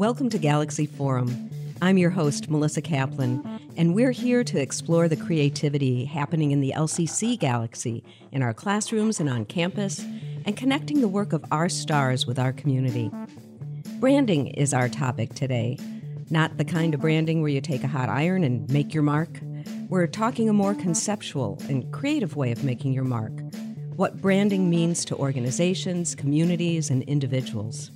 Welcome to Galaxy Forum. I'm your host, Melissa Kaplan, and we're here to explore the creativity happening in the LCC galaxy, in our classrooms and on campus, and connecting the work of our stars with our community. Branding is our topic today. Not the kind of branding where you take a hot iron and make your mark. We're talking a more conceptual and creative way of making your mark. What branding means to organizations, communities, and individuals.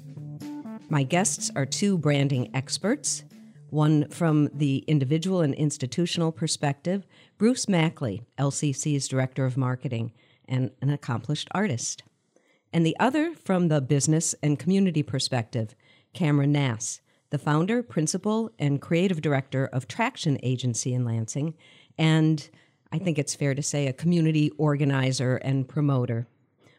My guests are two branding experts one from the individual and institutional perspective, Bruce Mackley, LCC's Director of Marketing and an accomplished artist, and the other from the business and community perspective, Camron Gnass, the founder, principal, and creative director of Traction Agency in Lansing, and I think it's fair to say a community organizer and promoter.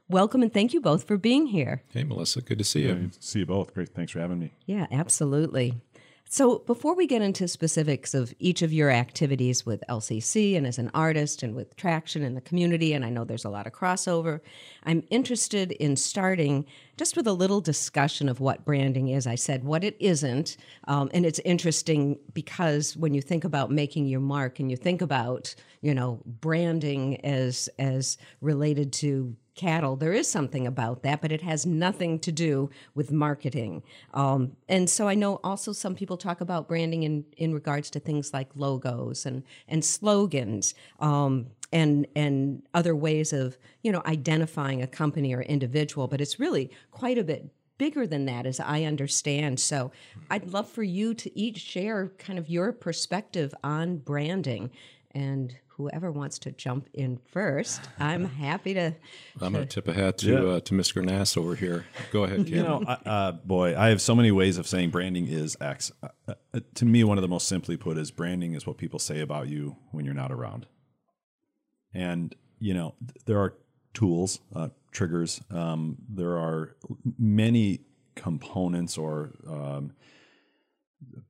Welcome and thank you both for being here. Hey, Melissa, good to see you. Yeah, see you both. Great. Thanks for having me. Yeah, absolutely. So, before we get into specifics of each of your activities with LCC and as an artist and with Traction in the community, and I know there's a lot of crossover, I'm interested in starting just with a little discussion of what branding is. I said what it isn't, um, and it's interesting because when you think about making your mark and you think about you know branding as as related to cattle. There is something about that, but it has nothing to do with marketing. Um, and so I know also some people talk about branding in, in regards to things like logos and and slogans. Um, and and other ways of you know identifying a company or individual, but it's really quite a bit bigger than that as I understand. So I'd love for you to each share kind of your perspective on branding and whoever wants to jump in first, I'm happy to. I'm going to tip a hat to yeah. uh, to Mr. Gnass over here. Go ahead, Cam. You know, uh, boy, I have so many ways of saying branding is X. Uh, uh, to me, one of the most simply put is branding is what people say about you when you're not around. And you know, there are tools, uh, triggers. Um, there are many components or um,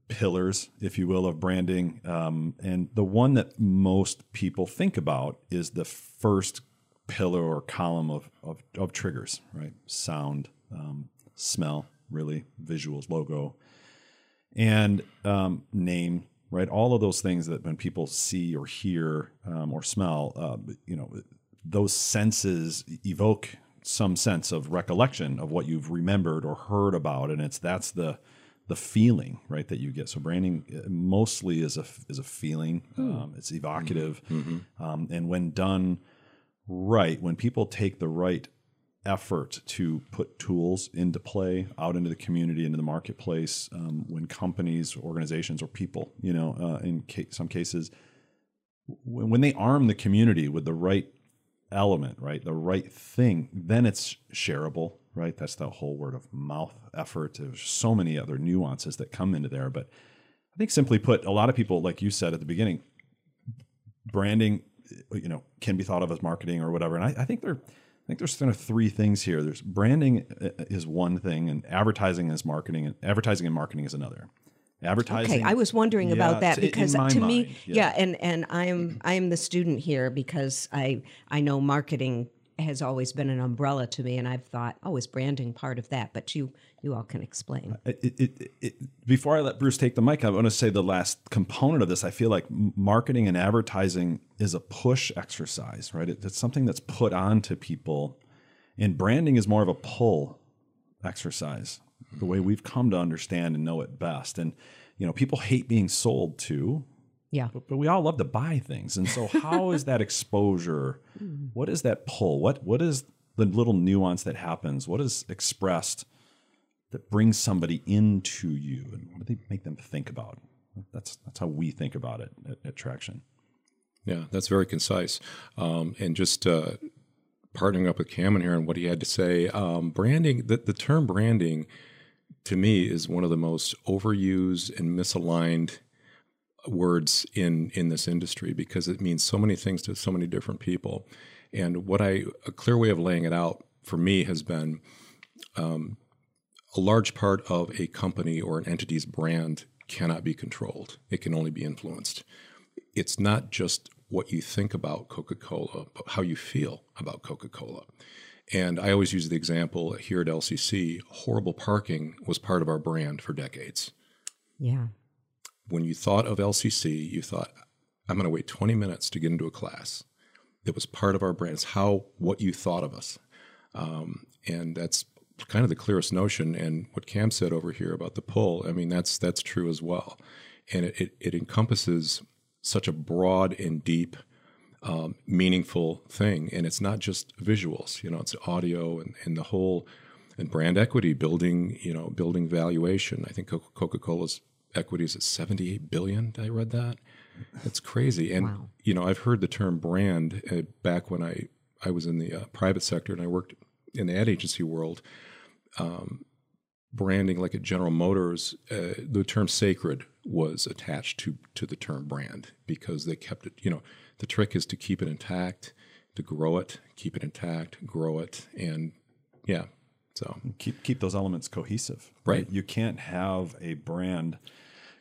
pillars, if you will, of branding. Um, and the one that most people think about is the first pillar or column of, of, of triggers, right? Sound, um, smell, really, visuals, logo, and um, name, right? All of those things that when people see or hear um, or smell, uh, you know, those senses evoke some sense of recollection of what you've remembered or heard about, and it's that's the the feeling right that you get. So branding uh, mostly is a is a feeling. Hmm. Um, it's evocative, mm-hmm. mm-hmm. um, and when done right, when people take the right effort to put tools into play out into the community into the marketplace um, when companies organizations or people you know uh, in ca- some cases when, when they arm the community with the right element right the right thing then it's shareable right? That's the whole word of mouth effort. There's so many other nuances that come into there. But I think simply put, a lot of people, like you said at the beginning, branding, you know, can be thought of as marketing or whatever. And I, I think there, I think there's kind of three things here. There's branding uh, is one thing, and advertising is marketing, and advertising and marketing is another advertising. Okay, I was wondering yeah, about that because to mind, me, yeah. yeah, and and I am I am the student here because I I know marketing has always been an umbrella to me, and I've thought, oh, is branding part of that? But you you all can explain. It, it, it, before I let Bruce take the mic, I want to say the last component of this. I feel like marketing and advertising is a push exercise, right? it's something that's put on to people, and branding is more of a pull exercise. The way mm-hmm. we've come to understand and know it best, and you know, people hate being sold to yeah. But, but we all love to buy things. And so how is that exposure? What is that pull? What what is the little nuance that happens? What is expressed that brings somebody into you? And what do they make them think about? That's that's how we think about it at, at Traction. Yeah, that's very concise. Um, and just uh, partnering up with Camron here and what he had to say, um, branding, the, the term branding to me is one of the most overused and misaligned words in in this industry because it means so many things to so many different people. And what I a clear way of laying it out for me has been um, a large part of a company or an entity's brand cannot be controlled. It can only be influenced. It's not just what you think about Coca Cola, but how you feel about Coca Cola. And I always use the example here at LCC horrible parking was part of our brand for decades. Yeah. When you thought of LCC, you thought, I'm going to wait 20 minutes to get into a class. It was part of our brand. It's how, what you thought of us. Um, and that's kind of the clearest notion. And what Cam said over here about the pull, I mean, that's, that's true as well. And it, it, it encompasses such a broad and deep um, meaningful thing. And it's not just visuals, you know, it's audio and, and the whole and brand equity building, you know, building valuation. I think Coca Cola's equity is at 78 billion. I read that. That's crazy. And, wow. you know, I've heard the term brand uh, back when I, I was in the uh, private sector and I worked in the ad agency world. Um, branding, like at General Motors, uh, the term sacred was attached to to the term brand because they kept it. You know, the trick is to keep it intact, to grow it, keep it intact, grow it, and yeah. So keep keep those elements cohesive. Right. right? You can't have a brand.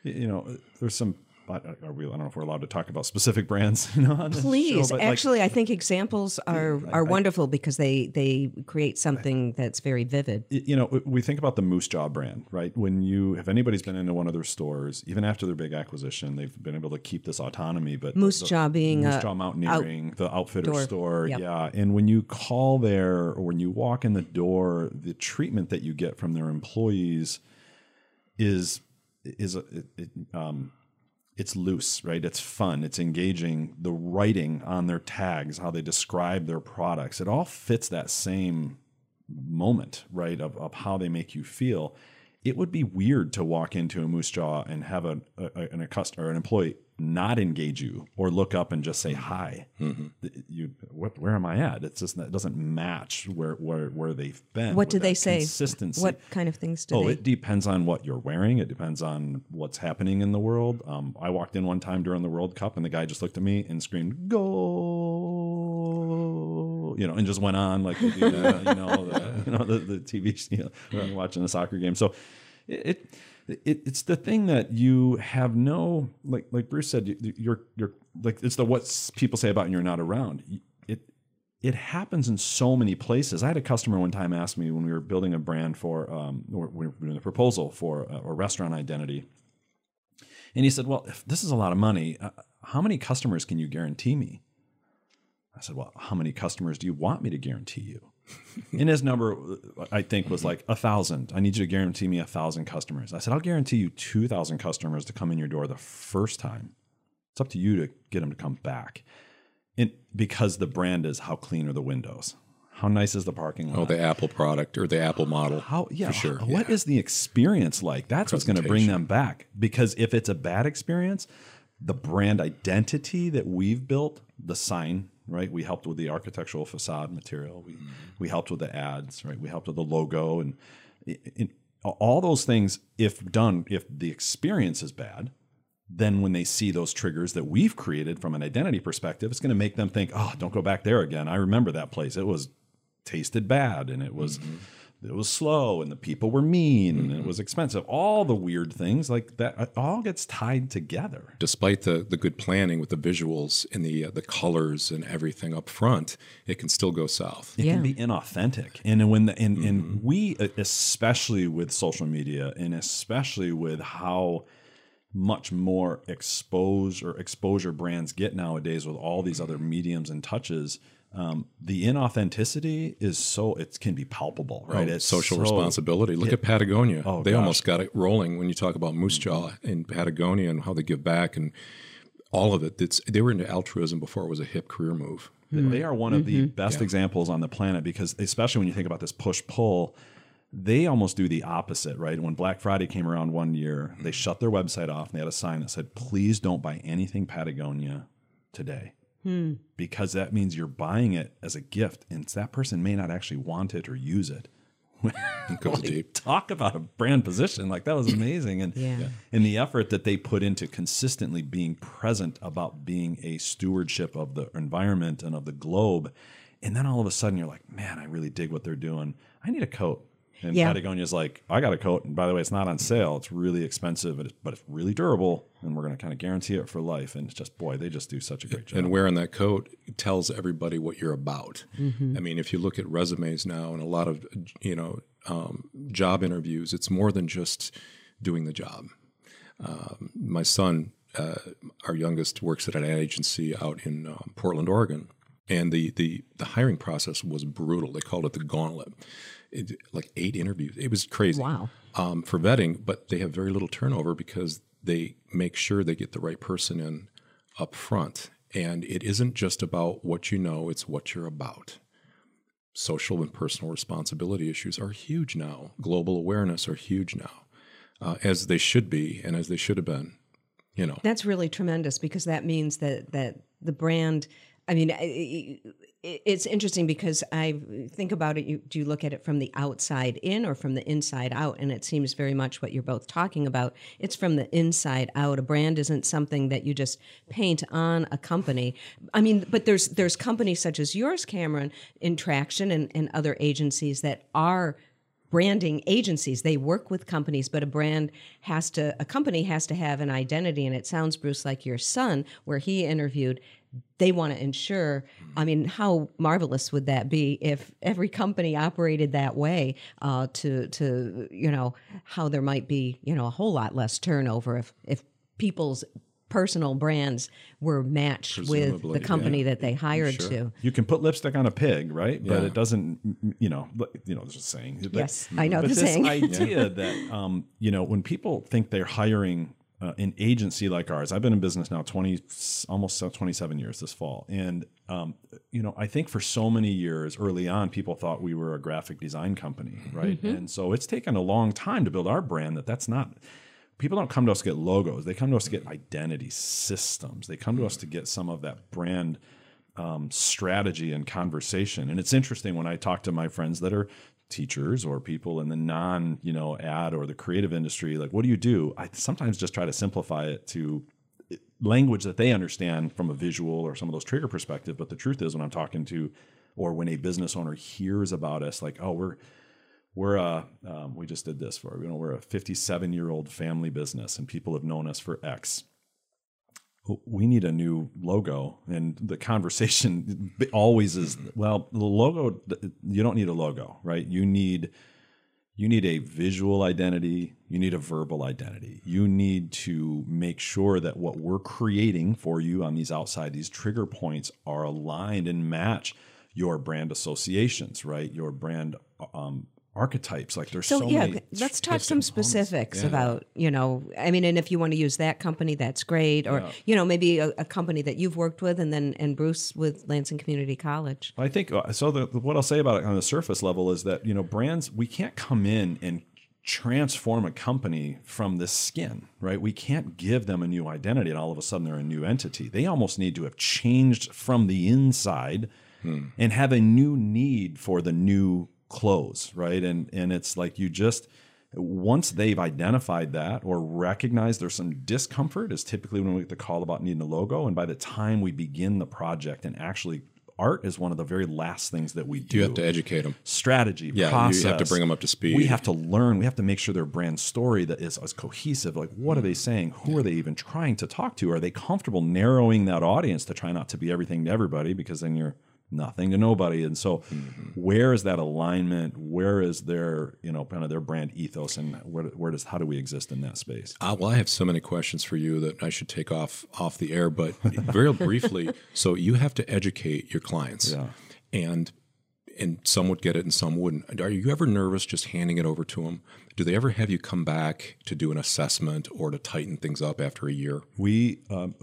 You know, there's some but are we, I don't know if we're allowed to talk about specific brands. You know, Please, show, actually, like, I think examples are are I, wonderful because they they create something that's very vivid. You know, we think about the Moosejaw brand, right? When you, if anybody's been into one of their stores, even after their big acquisition, they've been able to keep this autonomy. But Moose the, Jaw being Moosejaw Mountaineering, out, the outfitter door. store, yep. yeah. And when you call there or when you walk in the door, the treatment that you get from their employees is is a, it, it, um, it's loose, right? It's fun, it's engaging. The writing on their tags, how they describe their products, it all fits that same moment, right? Of, of how they make you feel. It would be weird to walk into a moosejaw and have a, a, a customer an employee not engage you or look up and just say hi. Mm-hmm. You, what, where am I at? It's just it doesn't match where where where they've been. What do they say? Consistency. What kind of things do oh, they? it depends on what you're wearing. It depends on what's happening in the world. Um, I walked in one time during the World Cup, and the guy just looked at me and screamed "Go!" You know, and just went on like the, you know, the, you know the, the TV, you know, watching a soccer game. So it, it it, it's the thing that you have no like like Bruce said you're you're like it's the what people say about you you're not around. It it happens in so many places. I had a customer one time ask me when we were building a brand for um we were doing a proposal for a, a restaurant identity and he said well if this is a lot of money uh, how many customers can you guarantee me? I said well how many customers do you want me to guarantee you and his number, I think, was like a thousand. I need you to guarantee me a thousand customers. I said, I'll guarantee you 2,000 customers to come in your door the first time. It's up to you to get them to come back. And because the brand is how clean are the windows? How nice is the parking oh, lot? Oh, the Apple product or the Apple model. How yeah, for sure. What yeah. is the experience like? That's what's going to bring them back. Because if it's a bad experience, the brand identity that we've built, the sign, right? We helped with the architectural facade material. We mm-hmm. we helped with the ads, right? We helped with the logo and all those things. If done, if the experience is bad, then when they see those triggers that we've created from an identity perspective, it's going to make them think, "Oh, don't go back there again. I remember that place. It was tasted bad, and it was." Mm-hmm it was slow and the people were mean and it was expensive. All the weird things like that all gets tied together. Despite the the good planning with the visuals and the uh, the colors and everything up front, it can still go south. It yeah. can be inauthentic. And when the, and, mm-hmm. and we especially with social media and especially with how much more exposed or exposure brands get nowadays with all these other mediums and touches um, the inauthenticity is so it can be palpable, right? Oh, it's social so, responsibility. Look it, at Patagonia; oh, they gosh. almost got it rolling when you talk about Moosejaw in Patagonia and how they give back and all of it. It's, they were into altruism before it was a hip career move. They are one of the mm-hmm. best yeah. examples on the planet because, especially when you think about this push pull, they almost do the opposite, right? When Black Friday came around one year, they shut their website off and they had a sign that said, "Please don't buy anything Patagonia today." Hmm. because that means you're buying it as a gift, and that person may not actually want it or use it. it goes like, deep. Talk about a brand position like that was amazing, and yeah. and the effort that they put into consistently being present about being a stewardship of the environment and of the globe, and then all of a sudden you're like, man, I really dig what they're doing. I need a coat. And Yeah. Patagonia's like, I got a coat, and by the way, it's not on sale. It's really expensive, but it's, but it's really durable, and we're going to kind of guarantee it for life. And it's just, boy, they just do such a great job. And wearing that coat tells everybody what you're about. I mean, if you look at resumes now and a lot of you know um, job interviews, it's more than just doing the job. Um, my son, uh, our youngest, works at an ad agency out in um, Portland, Oregon, and the, the the hiring process was brutal. They called it the gauntlet. It, like eight interviews. It was crazy Wow. um, for vetting, but they have very little turnover because they make sure they get the right person in up front. And it isn't just about what you know, it's what you're about. Social and personal responsibility issues are huge now. Global awareness are huge now, uh, as they should be and as they should have been. You know, That's really tremendous because that means that that the brand. I mean, it's interesting because I think about it. You, do you look at it from the outside in or from the inside out? And it seems very much what you're both talking about. It's from the inside out. A brand isn't something that you just paint on a company. I mean, but there's there's companies such as yours, Camron, in Traction, and, and other agencies that are branding agencies. They work with companies but a brand has to a company has to have an identity. And it sounds bruce like your son where he interviewed they want to ensure i mean how marvelous would that be if every company operated that way uh, to to you know how there might be you know a whole lot less turnover if if people's personal brands were matched with the company yeah. that they hired Sure. to you can put lipstick on a pig, right? But it doesn't, you know, you know, there's a saying. But- Yes, I know but the this saying. idea that, um, you know, when people think they're hiring uh, an agency like ours, I've been in business now 20, almost 27 years this fall. And, um, you know, I think for so many years early on, people thought we were a graphic design company, right? Mm-hmm. And so it's taken a long time to build our brand that that's not people don't come to us to get logos. They come to us to get mm-hmm. identity systems. They come to us to mm-hmm. get some of that brand um, strategy and conversation. And it's interesting when i talk to my friends that are teachers or people in the non you know ad or the creative industry like what do you do? I sometimes just try to simplify it to eh, language that they understand from a visual or some of those trigger perspective. But the truth is when i'm talking to or when a business owner hears about us like oh we're we're a um, we just did this for you know we're a 57 year old family business and people have known us for x. We need a new logo and the conversation always is well the logo you don't need a logo right? You need you need a visual identity you need a verbal identity. You need to make sure that what we're creating for you on these outside these trigger points are aligned and match your brand associations right? Your brand um, archetypes like there's so, So, yeah, many let's talk some components. specifics about you know. I mean, and if you want to use that company, that's great. Or you know, maybe a, a company that you've worked with, and then and Bruce with Lansing Community College. I think uh, so. The, what I'll say about it on the surface level is that you know brands we can't come in and transform a company from the skin, right? We can't give them a new identity and all of a sudden they're a new entity. They almost need to have changed from the inside and have a new need for the new clothes, right? And and it's like you just once they've identified that or recognized there's some discomfort is typically when we get the call about needing a logo and by the time we begin the project and actually art is one of the very last things that we do you have to educate them. strategy Yeah, process. you have to bring them up to speed. we have to learn we have to make sure their brand story that is as cohesive like what are they saying who are they even trying to talk to are they comfortable narrowing that audience to try not to be everything to everybody because then you're nothing to nobody and so where is that alignment where is their you know kind of their brand ethos and where, where does how do we exist in that space Uh, well, I have so many questions for you that I should take off off the air, but very briefly. So you have to educate your clients, Yeah. and and some would get it and some wouldn't. Are you ever nervous just handing it over to them? Do they ever have you come back to do an assessment or to tighten things up after a year? we um,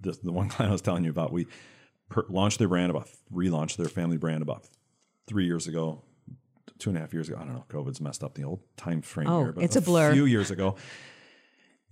the, the one client I was telling you about, we per, launched their brand about relaunched their family brand about three years ago, two and a half years ago. I don't know. COVID's messed up the old time frame Oh, here, but it's a blur. A few years ago,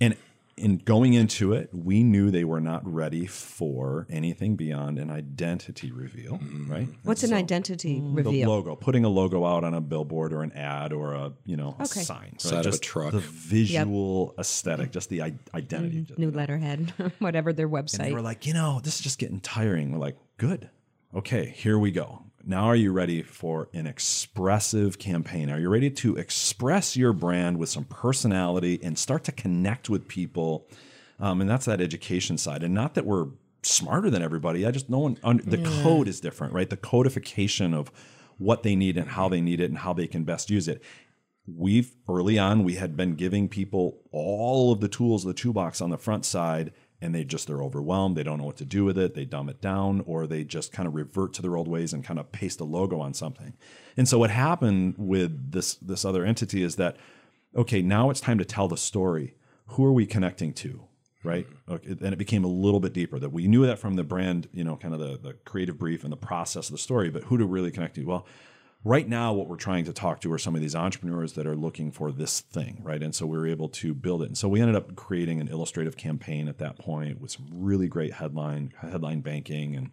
and in going into it, we knew they were not ready for anything beyond an identity reveal, mm-hmm. right? What's an So- identity mm. reveal? the logo, putting a logo out on a billboard or an ad or a you know a Okay. sign, right? Side of a truck. the visual aesthetic, just the I- identity. Mm-hmm. New letterhead, whatever their website. And they website. were like, you know, this is just getting tiring. We're like, good. okay, here we go. Now, are you ready for an expressive campaign? Are you ready to express your brand with some personality and start to connect with people? Um, and that's that education side. And not that we're smarter than everybody. I just no one un, the yeah. code is different, right? The codification of what they need and how they need it and how they can best use it. We've early on we had been giving people all of the tools of the toolbox on the front side and they just they're overwhelmed. They don't know what to do with it. They dumb it down or they just kind of revert to their old ways and kind of paste a logo on something. And so what happened with this this other entity is that okay now it's time to tell the story. Who are we connecting to right? Mm-hmm. Okay, and it became a little bit deeper that we knew that from the brand you know kind of the, the creative brief and the process of the story but who to really connect to? Well right now what we're trying to talk to are some of these entrepreneurs that are looking for this thing right? And so we were able to build it. And so we ended up creating an illustrative campaign at that point with some really great headline headline banking and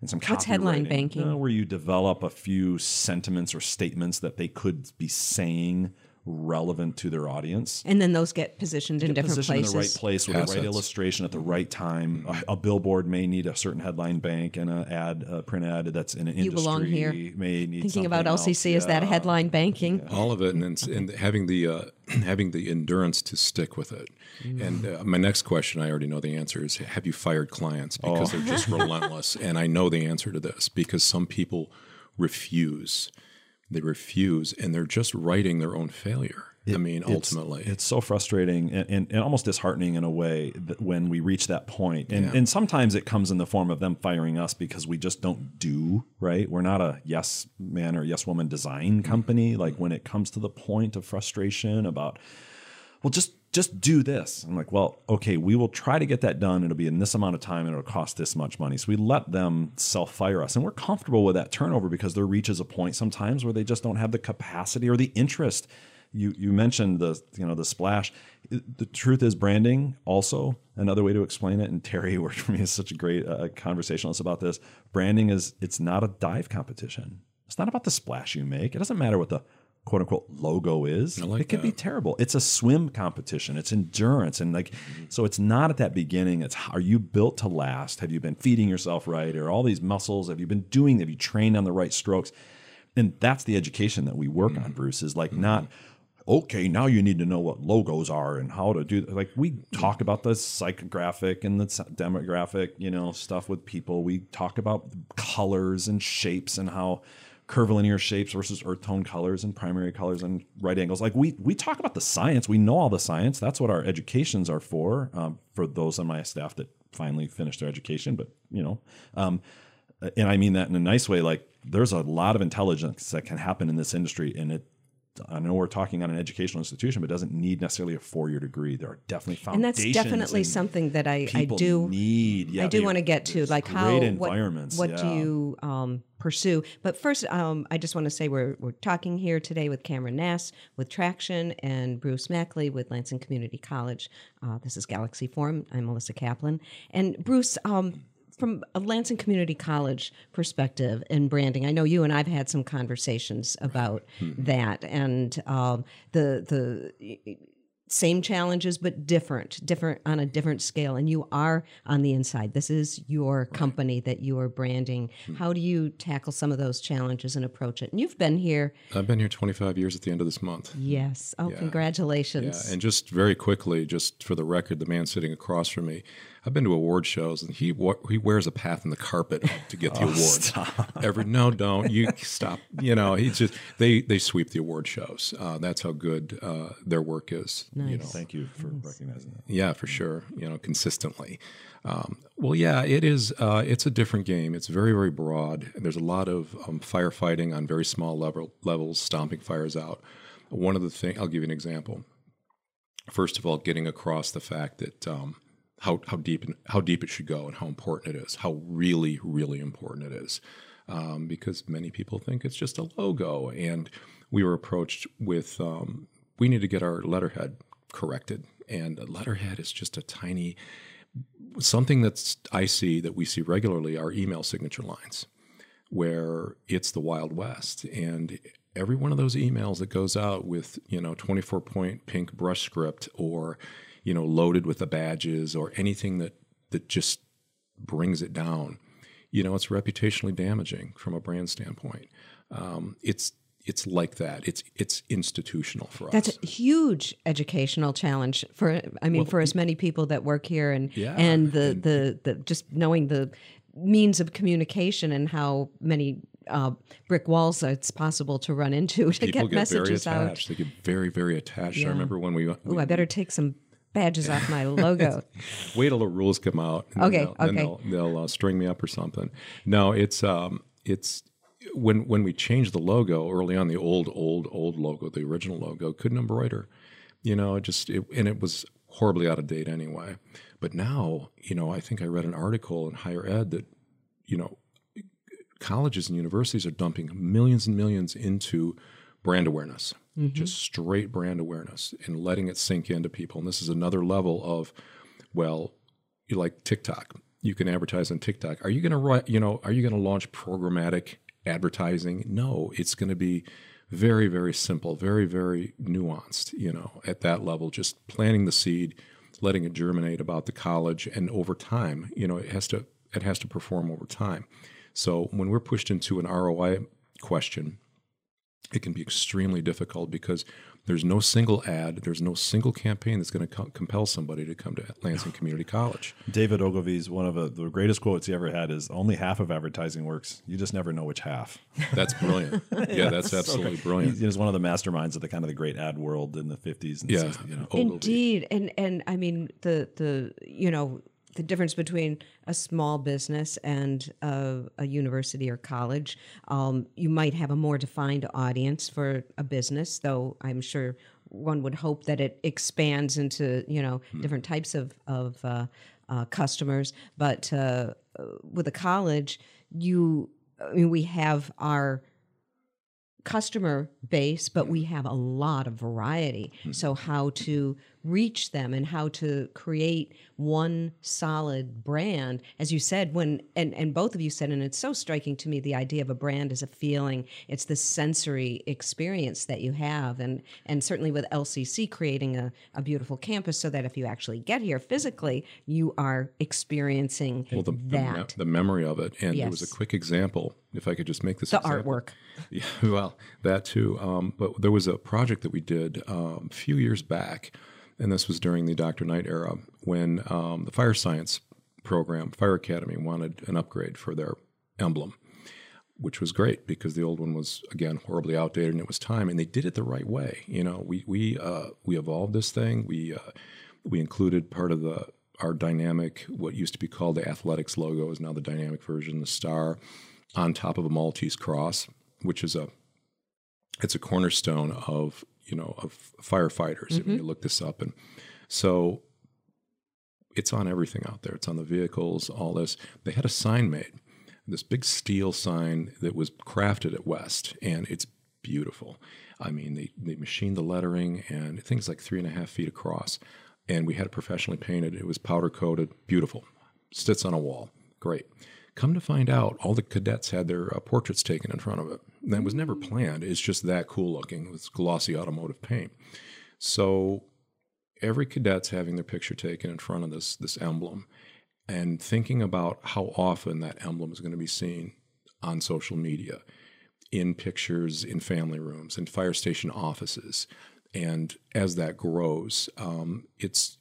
and some what's headline banking? Uh, where you develop a few sentiments or statements that they could be saying relevant to their audience. And then those get positioned get in different positioned places. in the right place with Assets. the right illustration at the right time. A, a, billboard may need a certain headline bank, and an ad, a print ad that's in an you industry belong here. may need thinking about LCC else. is yeah. that headline banking. Yeah. All of it, and and having the uh, having the endurance to stick with it. Mm. And uh, my next question, I already know the answer is: Have you fired clients because oh. they're just relentless? And I know the answer to this because some people refuse. They refuse, and they're just writing their own failure it, I mean, ultimately, it's, it's so frustrating and, and, and, almost disheartening in a way that when we reach that point. And, yeah. and sometimes it comes in the form of them firing us because we just don't do right. We're not a yes man or yes woman design company. Mm-hmm. Like when it comes to the point of frustration about, well, just just do this. I'm like, well, okay, we will try to get that done. It'll be in this amount of time and it'll cost this much money. So we let them self fire us. And we're comfortable with that turnover because there reaches a point sometimes where they just don't have the capacity or the interest you you mentioned the you know the splash. The truth is branding also another way to explain it. And Terry worked for me is such a great uh, conversationalist about this. Branding is it's not a dive competition. It's not about the splash you make. It doesn't matter what the quote unquote logo is. Like it can that. be terrible. It's a swim competition. It's endurance and like mm-hmm. so it's not at that beginning. It's are you built to last? Have you been feeding yourself right? Or all these muscles? Have you been doing? Have you trained on the right strokes? And that's the education that we work mm-hmm. on, Bruce, is like mm-hmm. not okay, now you need to know what logos are and how to do like we talk about the psychographic and the demographic, you know, stuff with people. We talk about colors and shapes and how curvilinear shapes versus earth tone colors and primary colors and right angles. Like we we talk about the science. We know all the science. That's what our educations are for. Um, for those on my staff that finally finished their education, but you know, um, and I mean that in a nice way. Like there's a lot of intelligence that can happen in this industry, and it I know we're talking on an educational institution, but doesn't need necessarily a four year degree. There are definitely foundations. And that's definitely and something that I, I do need. Yeah, I do want to get to, like how environments. What, what yeah. do you um, pursue? But first, um, I just want to say we're we're talking here today with Camron Gnass with Traction and Bruce Mackley with Lansing Community College. Uh, this is Galaxy Forum. I'm Melissa Kaplan, and Bruce. Um, from a Lansing Community College perspective and branding, I know you and I've had some conversations about mm-hmm. that. And um, the the same challenges but different different on a different scale. And you are on the inside. This is your company that you are branding. Mm-hmm. how do you tackle some of those challenges and approach it? And you've been here i've been here 25 years at the end of this month. Yes. Oh yeah. congratulations. Yeah. And just very quickly just for the record the man sitting across from me I've been to award shows, and he he wears a path in the carpet to get the oh, award. Stop. Every no, don't you stop. You know, he's just they they sweep the award shows. Uh, that's how good uh, their work is. Nice. You know. Thank you for nice. recognizing that. Yeah, for sure. You know, consistently. Um, well, yeah, it is. Uh, it's a different game. It's very, very broad. And there's a lot of um, firefighting on very small level levels, stomping fires out. One of the things I'll give you an example. First of all, getting across the fact that um, how how deep how deep it should go and how important it is, how really really important it is, um, because many people think it's just a logo. And we were approached with um, we need to get our letterhead corrected, and a letterhead is just a tiny something that's I see that we see regularly are email signature lines, where it's the Wild West. And every one of those emails that goes out with you know 24 point pink brush script or you know, loaded with the badges or anything that that just brings it down. you know, it's reputationally damaging from a brand standpoint. Um, it's it's like that. It's it's institutional for That's us. That's a huge educational challenge for I mean for as many people that work here and Yeah, and the, the the just knowing the means of communication and how many uh, brick walls it's possible to run into to People get, get, very messages out. attached. They get very very attached. I remember when we, we I better take some badges off my logo. wait till the rules come out. and Okay, they'll, okay. They'll, they'll uh, string me up or something. No, it's um, it's when when we changed the logo early on, the old old old logo, the original logo, couldn't embroider. You know, it just it, and it was horribly out of date anyway. But now, you know, I think I read an article in higher ed that you know colleges and universities are dumping millions and millions into brand awareness, Mm-hmm. just straight brand awareness, and letting it sink into people. And this is another level of, well, you like TikTok. You can advertise on TikTok. Are you going to write? You know, are you going to launch programmatic advertising? No, it's going to be very, very simple, very, very nuanced. You know, at that level, just planting the seed, letting it germinate about the college, and over time, you know, it has to it has to perform over time. So when we're pushed into an ROI question, it can be extremely difficult because there's no single ad, there's no single campaign that's going to co- compel somebody to come to Lansing Community College. David Ogilvy's one of the, the greatest quotes he ever had is only half of advertising works. You just never know which half. That's brilliant. yeah, that's absolutely brilliant. He was one of the masterminds of the kind of the great ad world in the 50s and Yeah. 60s. You know. Indeed, and and I mean the the you know the difference between a small business and a, a university or college. Um, you might have a more defined audience for a business, though I'm sure one would hope that it expands into you know different types of of uh, uh, customers. But uh, with a college, you I mean we have our customer base, but we have a lot of variety. So, how to reach them and how to create one solid brand, as you said, when and and both of you said, and it's so striking to me, the idea of a brand is a feeling. It's the sensory experience that you have, and and certainly with LCC creating a, a beautiful campus, so that if you actually get here physically, you are experiencing Well, the, the, that. the memory of it. And there was a quick example, if I could just make this the example. artwork. Yeah, well, that too. Um, but there was a project that we did um, a few years back, and this was during the Dr. Knight era when um, the fire science program, Fire Academy, wanted an upgrade for their emblem, which was great because the old one was again horribly outdated and it was time, and they did it the right way. You know, we we uh, we evolved this thing. We uh, we included part of the our dynamic, what used to be called the athletics logo, is now the dynamic version, the star, on top of a Maltese cross, which is a it's a cornerstone of you know of firefighters. When you look this up, and so it's on everything out there. It's on the vehicles, all this. They had a sign made, this big steel sign that was crafted at West, and it's beautiful. I mean, they they machined the lettering, and things like three and a half feet across, and we had it professionally painted. It was powder coated, beautiful. Sits on a wall, great. Come to find out, all the cadets had their uh, portraits taken in front of it. That was never planned. It's just that cool looking with glossy automotive paint. So every cadet's having their picture taken in front of this this emblem, and thinking about how often that emblem is going to be seen on social media, in pictures in family rooms, in fire station offices, and as that grows, um, it's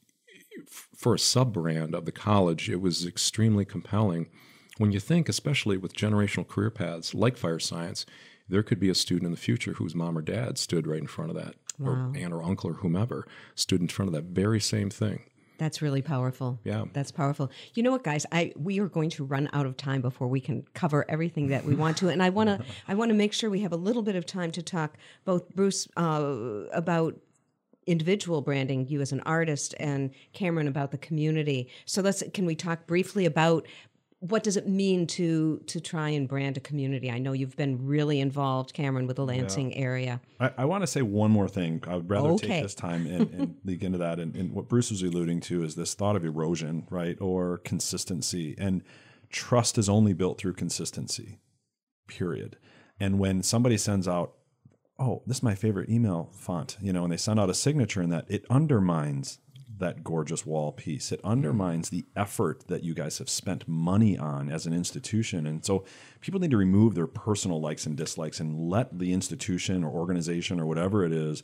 for a sub brand of the college. It was extremely compelling when you think, especially with generational career paths like fire science, there could be a student in the future whose mom or dad stood right in front of that, or aunt or uncle or whomever stood in front of that very same thing. That's really powerful. Yeah. That's powerful. You know what, guys? I we are going to run out of time before we can cover everything that we want to, and I want to I want to make sure we have a little bit of time to talk both Bruce uh, about individual branding, you as an artist, and Camron about the community. So let's can we talk briefly about what does it mean to to try and brand a community? I know you've been really involved, Camron, with the Lansing area. I, I want to say one more thing. I would rather Okay. take this time and, and leak into that. And, and what Bruce was alluding to is this thought of erosion, right? Or consistency. And trust is only built through consistency, period. And when somebody sends out, oh, this is my favorite email font, you know, and they send out a signature in that, it undermines that gorgeous wall piece. It hmm. undermines the effort that you guys have spent money on as an institution. And so people need to remove their personal likes and dislikes and let the institution or organization or whatever it is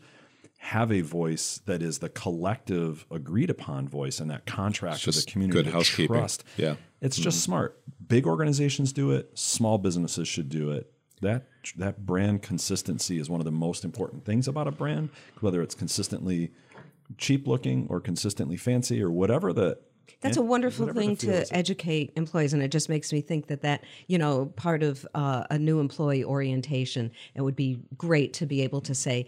have a voice that is the collective agreed upon voice and that contract with the community good housekeeping. trust. Yeah. It's just mm-hmm. smart. Big organizations do it, small businesses should do it. That that brand consistency is one of the most important things about a brand, whether it's consistently cheap looking or consistently fancy or whatever the That's a wonderful thing is. to educate employees, and it just makes me think that that you know part of uh, a new employee orientation. It would be great to be able to say,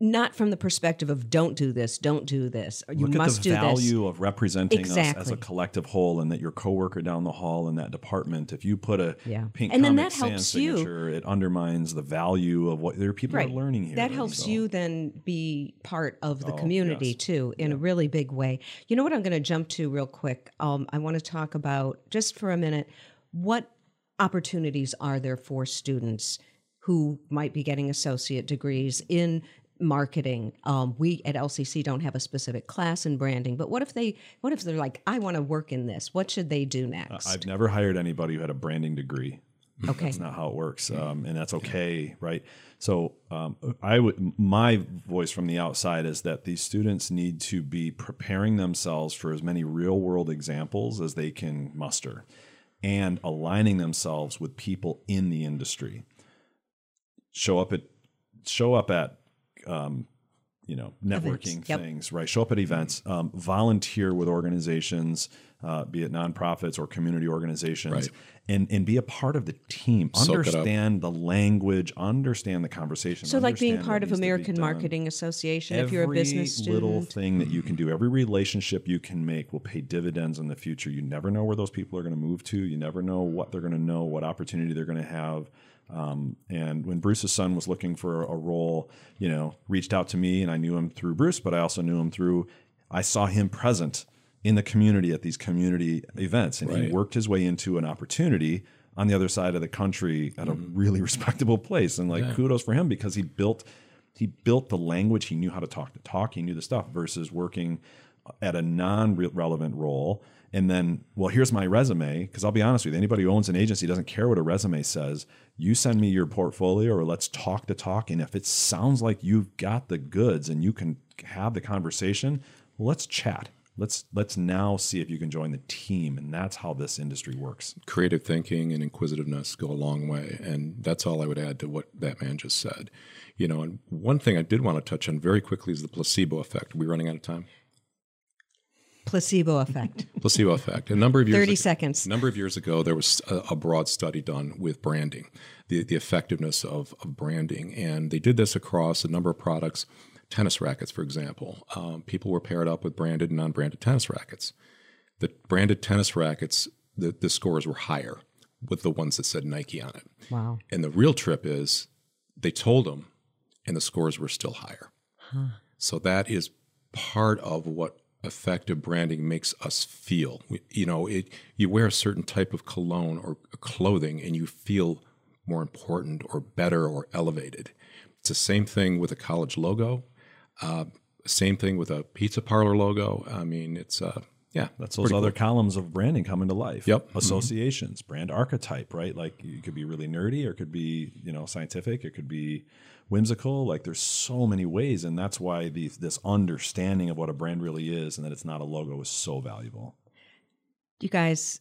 not from the perspective of "don't do this, don't do this," or "you Look must at the do value this." of representing us as a collective whole, and that your coworker down the hall in that department, if you put a Yeah. pink And then that helps Sans you. it undermines the value of what their people Right. are learning here. That helps so- you then be part of the Oh, community yes. too, in a really big way. You know what I'm going to jump to real quick? Um, I want to talk about just for a minute what opportunities are there for students who might be getting associate degrees in marketing um, we at lcc don't have a specific class in branding but what if they what if they're like i want to work in this what should they do next I've never hired anybody who had a branding degree. okay That's not how it works, um, and that's okay, right? So, um, I would my voice from the outside is that these students need to be preparing themselves for as many real world examples as they can muster, and aligning themselves with people in the industry. Show up at show up at um, you know networking Yep. things right show up at events um, volunteer with organizations uh, be it nonprofits or community organizations Right. and and be a part of the team Soak understand the language understand the conversation so like being part of needs to be american marketing association if you're a Every business little thing that you can do, every relationship you can make will pay dividends in the future. You never know where those people are going to move to. You never know what they're going to know, what opportunity they're going to have. Um, and when Bruce's son was looking for a role, you know, reached out to me, and I knew him through Bruce, but I also knew him through. I saw him present in the community at these community events, and he worked his way into an opportunity on the other side of the country at a really respectable place. And like kudos for him because he built he built the language. He knew how to talk the talk. He knew the stuff versus working at a non-relevant role. And then, well, here's my resume. Because I'll be honest with you, anybody who owns an agency doesn't care what a resume says. You send me your portfolio, or let's talk the talk. And if it sounds like you've got the goods and you can have the conversation, let's chat. Let's let's now see if you can join the team. And that's how this industry works. creative thinking and inquisitiveness go a long way. And that's all I would add to what that man just said. You know, and one thing I did want to touch on very quickly is the placebo effect. Are we running out of time? Placebo effect Placebo effect. A number of years 30 ago- seconds. A number of years ago, there was a, a broad study done with branding, the, the effectiveness of, of branding. And they did this across a number of products. Tennis rackets, for example. Um, people were paired up with branded and non branded tennis rackets. The branded tennis rackets, the, the scores were higher with the ones that said Nike on it. wow And the real trip is they told them, and the scores were still higher. So that is part of what effective branding makes us feel. We- You know, it, you wear a certain type of cologne or clothing, and you feel more important or better or elevated. It's the same thing with a college logo. Uh, same thing with a pizza parlor logo. I mean, it's uh, yeah, That's those other columns of branding coming to life. Yep. Associations, brand archetype, right? Like you could be really nerdy or it could be, you know, scientific, it could be whimsical. Like there's so many ways. And that's why the, this understanding of what a brand really is and that it's not a logo is so valuable. you guys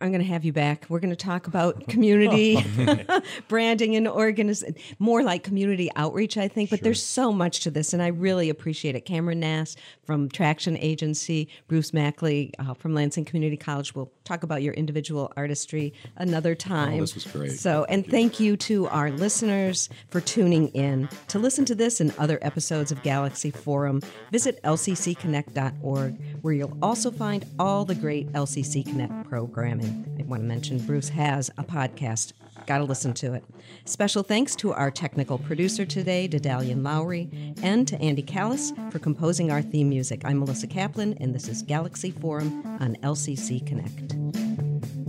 i'm going to have you back. We're going to talk about community branding and organiz- more like community outreach i think but there's so much to this and i really appreciate it. Camron gnass from traction agency bruce mackley uh, from lansing community college we'll talk about your individual artistry another time Oh, this was great. so and thank you to our listeners for tuning in. To listen to this and other episodes of galaxy forum visit lccconnect.org where you'll also find all the great lcc connect programming i want to mention bruce has a podcast Gotta listen to it. Special thanks to our technical producer today, Dedalian Lowry, and to Andy Callis for composing our theme music. I'm Melissa Kaplan, and this is Galaxy Forum on LCC Connect.